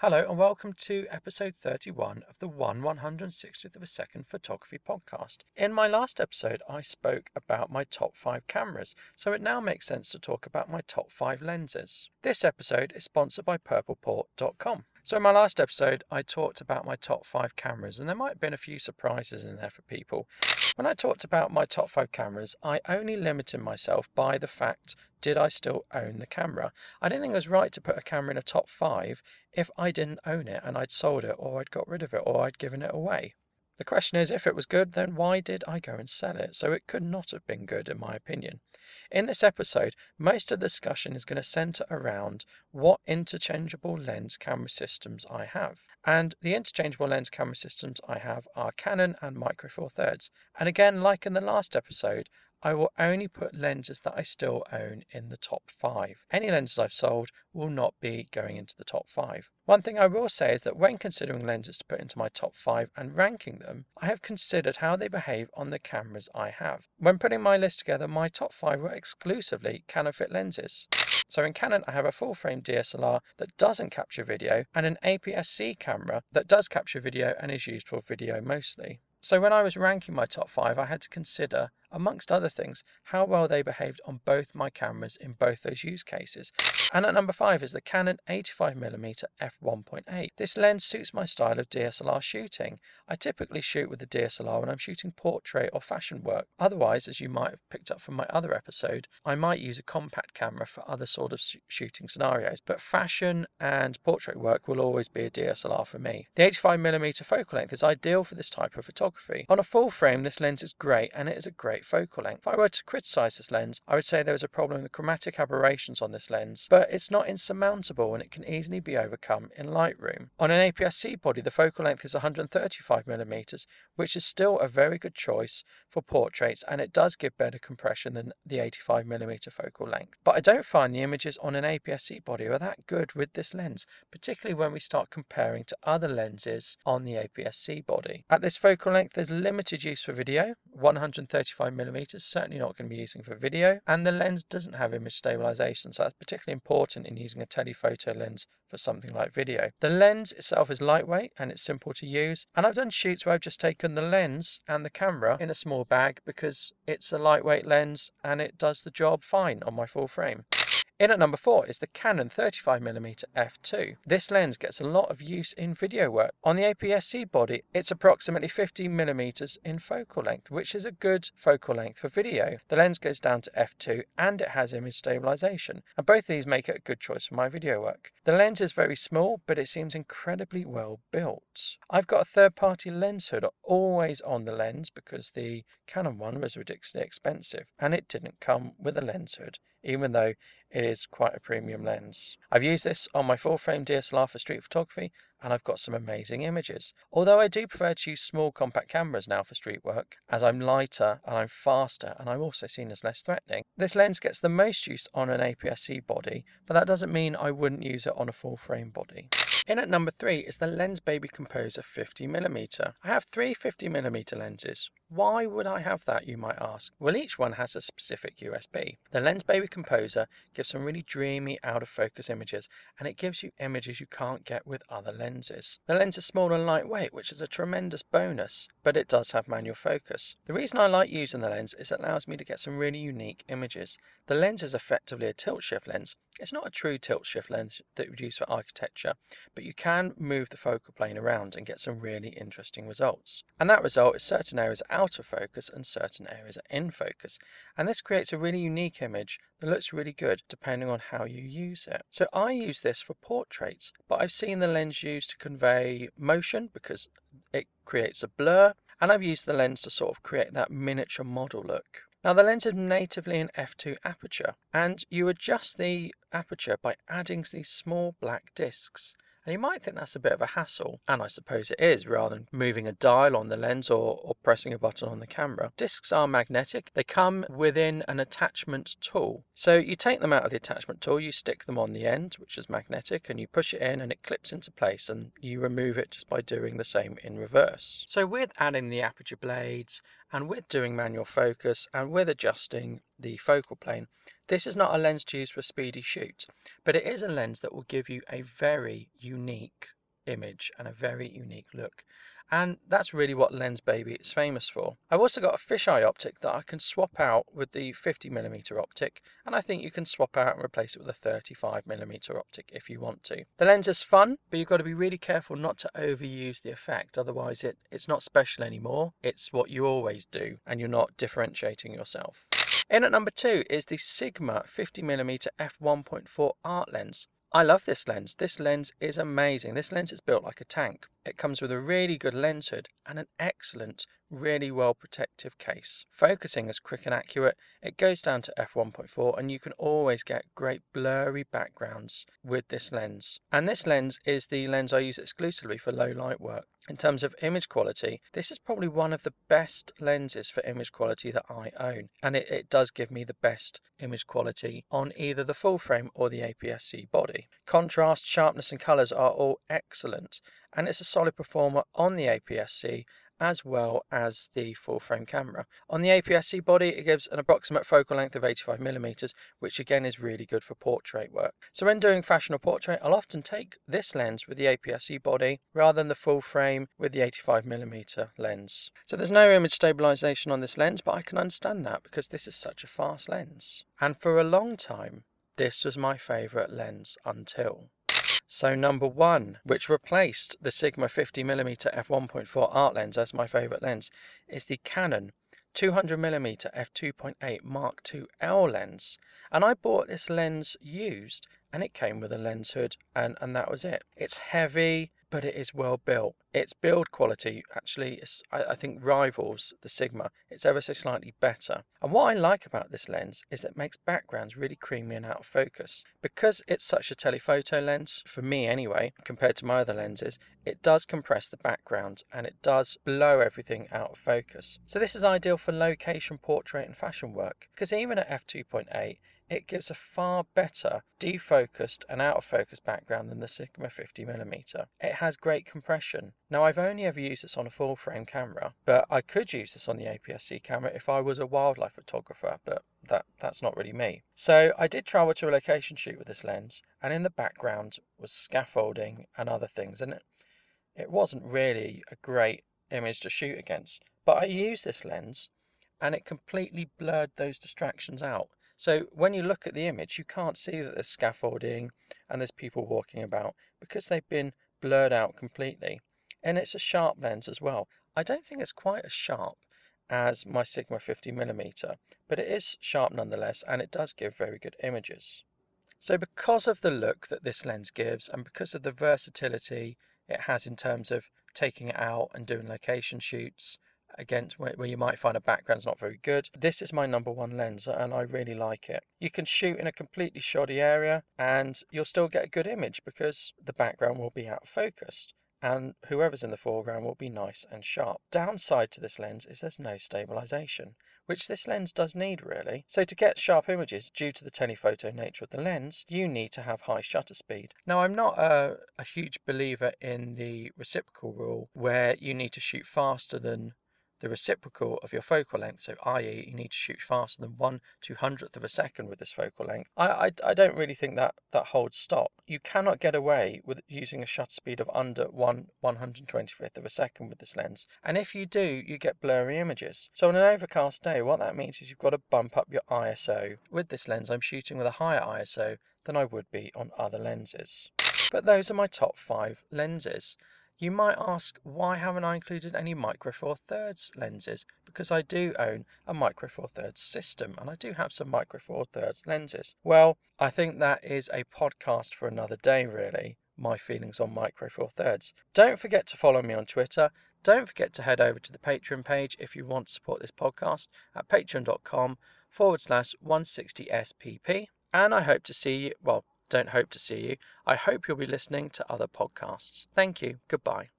Hello and welcome to episode 31 of the 1 160th of a second photography podcast. In my last episode, I spoke about my top 5 cameras, so it now makes sense to talk about my top 5 lenses. This episode is sponsored by purpleport.com. So, in my last episode, I talked about my top 5 cameras, and there might have been a few surprises in there for people. When I talked about my top 5 cameras, I only limited myself by the fact did I still own the camera? I didn't think it was right to put a camera in a top five if I didn't own it and I'd sold it or I'd got rid of it or I'd given it away. The question is, if it was good, then why did I go and sell it? So it could not have been good, in my opinion. In this episode, most of the discussion is going to centre around what interchangeable lens camera systems I have. And the interchangeable lens camera systems I have are Canon and Micro Four Thirds. And again, like in the last episode, I will only put lenses that I still own in the top five. Any lenses I've sold will not be going into the top five. One thing I will say is that when considering lenses to put into my top five and ranking them, I have considered how they behave on the cameras I have. When putting my list together, my top five were exclusively Canon fit lenses. So in Canon, I have a full frame DSLR that doesn't capture video and an APS-C camera that does capture video and is used for video mostly. So when I was ranking my top five, I had to consider, amongst other things, how well they behaved on both my cameras in both those use cases. And at number five is the Canon 85mm f1.8. This lens suits my style of DSLR shooting. I typically shoot with the DSLR when I'm shooting portrait or fashion work. Otherwise, as you might have picked up from my other episode, I might use a compact camera for other sort of sh- shooting scenarios. But fashion and portrait work will always be a DSLR for me. The 85mm focal length is ideal for this type of photography. On a full frame, this lens is great and it is a great focal length. If I were to criticize this lens, I would say there is a problem with chromatic aberrations on this lens, but it's not insurmountable and it can easily be overcome in Lightroom. On an APS-C body, the focal length is 135mm, which is still a very good choice for portraits and it does give better compression than the 85mm focal length. But I don't find the images on an APS-C body are that good with this lens, particularly when we start comparing to other lenses on the APS-C body. At this focal length, there's limited use for video, 135mm, certainly not going to be using for video, and the lens doesn't have image stabilization, so that's particularly important in using a telephoto lens for something like video. The lens itself is lightweight and it's simple to use, and I've done shoots where I've just taken the lens and the camera in a small bag because it's a lightweight lens and it does the job fine on my full frame. In at number four is the Canon 35mm f2. This lens gets a lot of use in video work. On the APS-C body, it's approximately 50mm in focal length, which is a good focal length for video. The lens goes down to f2 and it has image stabilization, and both of these make it a good choice for my video work. The lens is very small, but it seems incredibly well built. I've got a third-party lens hood always on the lens because the Canon one was ridiculously expensive, and it didn't come with a lens hood even though it is quite a premium lens. I've used this on my full frame DSLR for street photography and I've got some amazing images. Although I do prefer to use small compact cameras now for street work, as I'm lighter and I'm faster and I'm also seen as less threatening. This lens gets the most use on an APS-C body, but that doesn't mean I wouldn't use it on a full frame body. In at number three is the Lensbaby Composer 50mm. I have three 50mm lenses. Why would I have that, you might ask? Well, each one has a specific USP. The Lensbaby Composer gives some really dreamy out of focus images, and it gives you images you can't get with other lenses. The lens is small and lightweight, which is a tremendous bonus, but it does have manual focus. The reason I like using the lens is it allows me to get some really unique images. The lens is effectively a tilt shift lens. It's not a true tilt shift lens that would use for architecture, but you can move the focal plane around and get some really interesting results. And that result is certain areas are out of focus and certain areas are in focus. And this creates a really unique image that looks really good depending on how you use it. So I use this for portraits, but I've seen the lens used to convey motion because it creates a blur, and I've used the lens to sort of create that miniature model look. Now the lens is natively an f2 aperture and you adjust the aperture by adding these small black discs. And you might think that's a bit of a hassle, and I suppose it is, rather than moving a dial on the lens or, or pressing a button on the camera. Discs are magnetic, they come within an attachment tool. So you take them out of the attachment tool, you stick them on the end, which is magnetic, and you push it in and it clips into place, and you remove it just by doing the same in reverse. So with adding the aperture blades, and with doing manual focus, and with adjusting the focal plane, This is not a lens to use for speedy shoots, but it is a lens that will give you a very unique image and a very unique look. And that's really what Lensbaby is famous for. I've also got a fisheye optic that I can swap out with the 50mm optic, and I think you can swap out and replace it with a 35mm optic if you want to. The lens is fun, but you've got to be really careful not to overuse the effect, otherwise it, it's not special anymore. It's what you always do, and you're not differentiating yourself. In at number two is the Sigma 50mm f1.4 art lens. I love this lens. This lens is amazing. This lens is built like a tank. It comes with a really good lens hood and an excellent, really well protective case. Focusing is quick and accurate. It goes down to f1.4 and you can always get great blurry backgrounds with this lens. And this lens is the lens I use exclusively for low light work. In terms of image quality, this is probably one of the best lenses for image quality that I own. And it, it does give me the best image quality on either the full frame or the APS-C body. Contrast, sharpness and colours are all excellent and it's a solid performer on the APS-C as well as the full frame camera. On the APS-C body, it gives an approximate focal length of 85mm, which again is really good for portrait work. So when doing fashion or portrait, I'll often take this lens with the APS-C body rather than the full frame with the 85mm lens. So there's no image stabilization on this lens, but I can understand that because this is such a fast lens. And for a long time, this was my favourite lens until so number one, which replaced the Sigma 50mm f1.4 art lens as my favourite lens, is the Canon 200mm f2.8 Mark II L lens. And I bought this lens used and it came with a lens hood and, and that was it. It's heavy, but it is well built. Its build quality actually, is, I, I, think, rivals the Sigma. It's ever so slightly better. And what I like about this lens is it makes backgrounds really creamy and out of focus. Because it's such a telephoto lens, for me anyway, compared to my other lenses, it does compress the background and it does blow everything out of focus. So this is ideal for location, portrait and fashion work because even at f2.8 it gives a far better defocused and out of focus background than the Sigma 50mm. It has great compression. Now I've only ever used this on a full frame camera, but I could use this on the APS-C camera if I was a wildlife photographer, but that that's not really me. So I did travel to a location shoot with this lens, and in the background was scaffolding and other things, and it, it wasn't really a great image to shoot against. But I used this lens and it completely blurred those distractions out. So when you look at the image, you can't see that there's scaffolding and there's people walking about because they've been blurred out completely. And it's a sharp lens as well. I don't think it's quite as sharp as my Sigma 50mm, but it is sharp nonetheless and it does give very good images. So because of the look that this lens gives and because of the versatility it has in terms of taking it out and doing location shoots against where, you might find a background's not very good. This is my number one lens and I really like it. You can shoot in a completely shoddy area and you'll still get a good image because the background will be out of focus and whoever's in the foreground will be nice and sharp. Downside to this lens is there's no stabilization, which this lens does need really. So to get sharp images due to the telephoto nature of the lens, you need to have high shutter speed. Now I'm not a, a huge believer in the reciprocal rule where you need to shoot faster than the reciprocal of your focal length, so i.e. you need to shoot faster than 1 200th of a second with this focal length, I, I, I, don't really think that, that holds stock. You cannot get away with using a shutter speed of under 1 125th of a second with this lens. And if you do, you get blurry images. So on an overcast day, what that means is you've got to bump up your ISO. With this lens, I'm shooting with a higher ISO than I would be on other lenses. But those are my top 5 lenses. You might ask, why haven't I included any Micro Four Thirds lenses? Because I do own a Micro Four Thirds system and I do have some Micro Four Thirds lenses. Well, I think that is a podcast for another day, really. My feelings on Micro Four Thirds. Don't forget to follow me on Twitter. Don't forget to head over to the Patreon page if you want to support this podcast at patreon.com forward slash 160SPP. And I hope to see you, well, don't hope to see you. I hope you'll be listening to other podcasts. Thank you. Goodbye.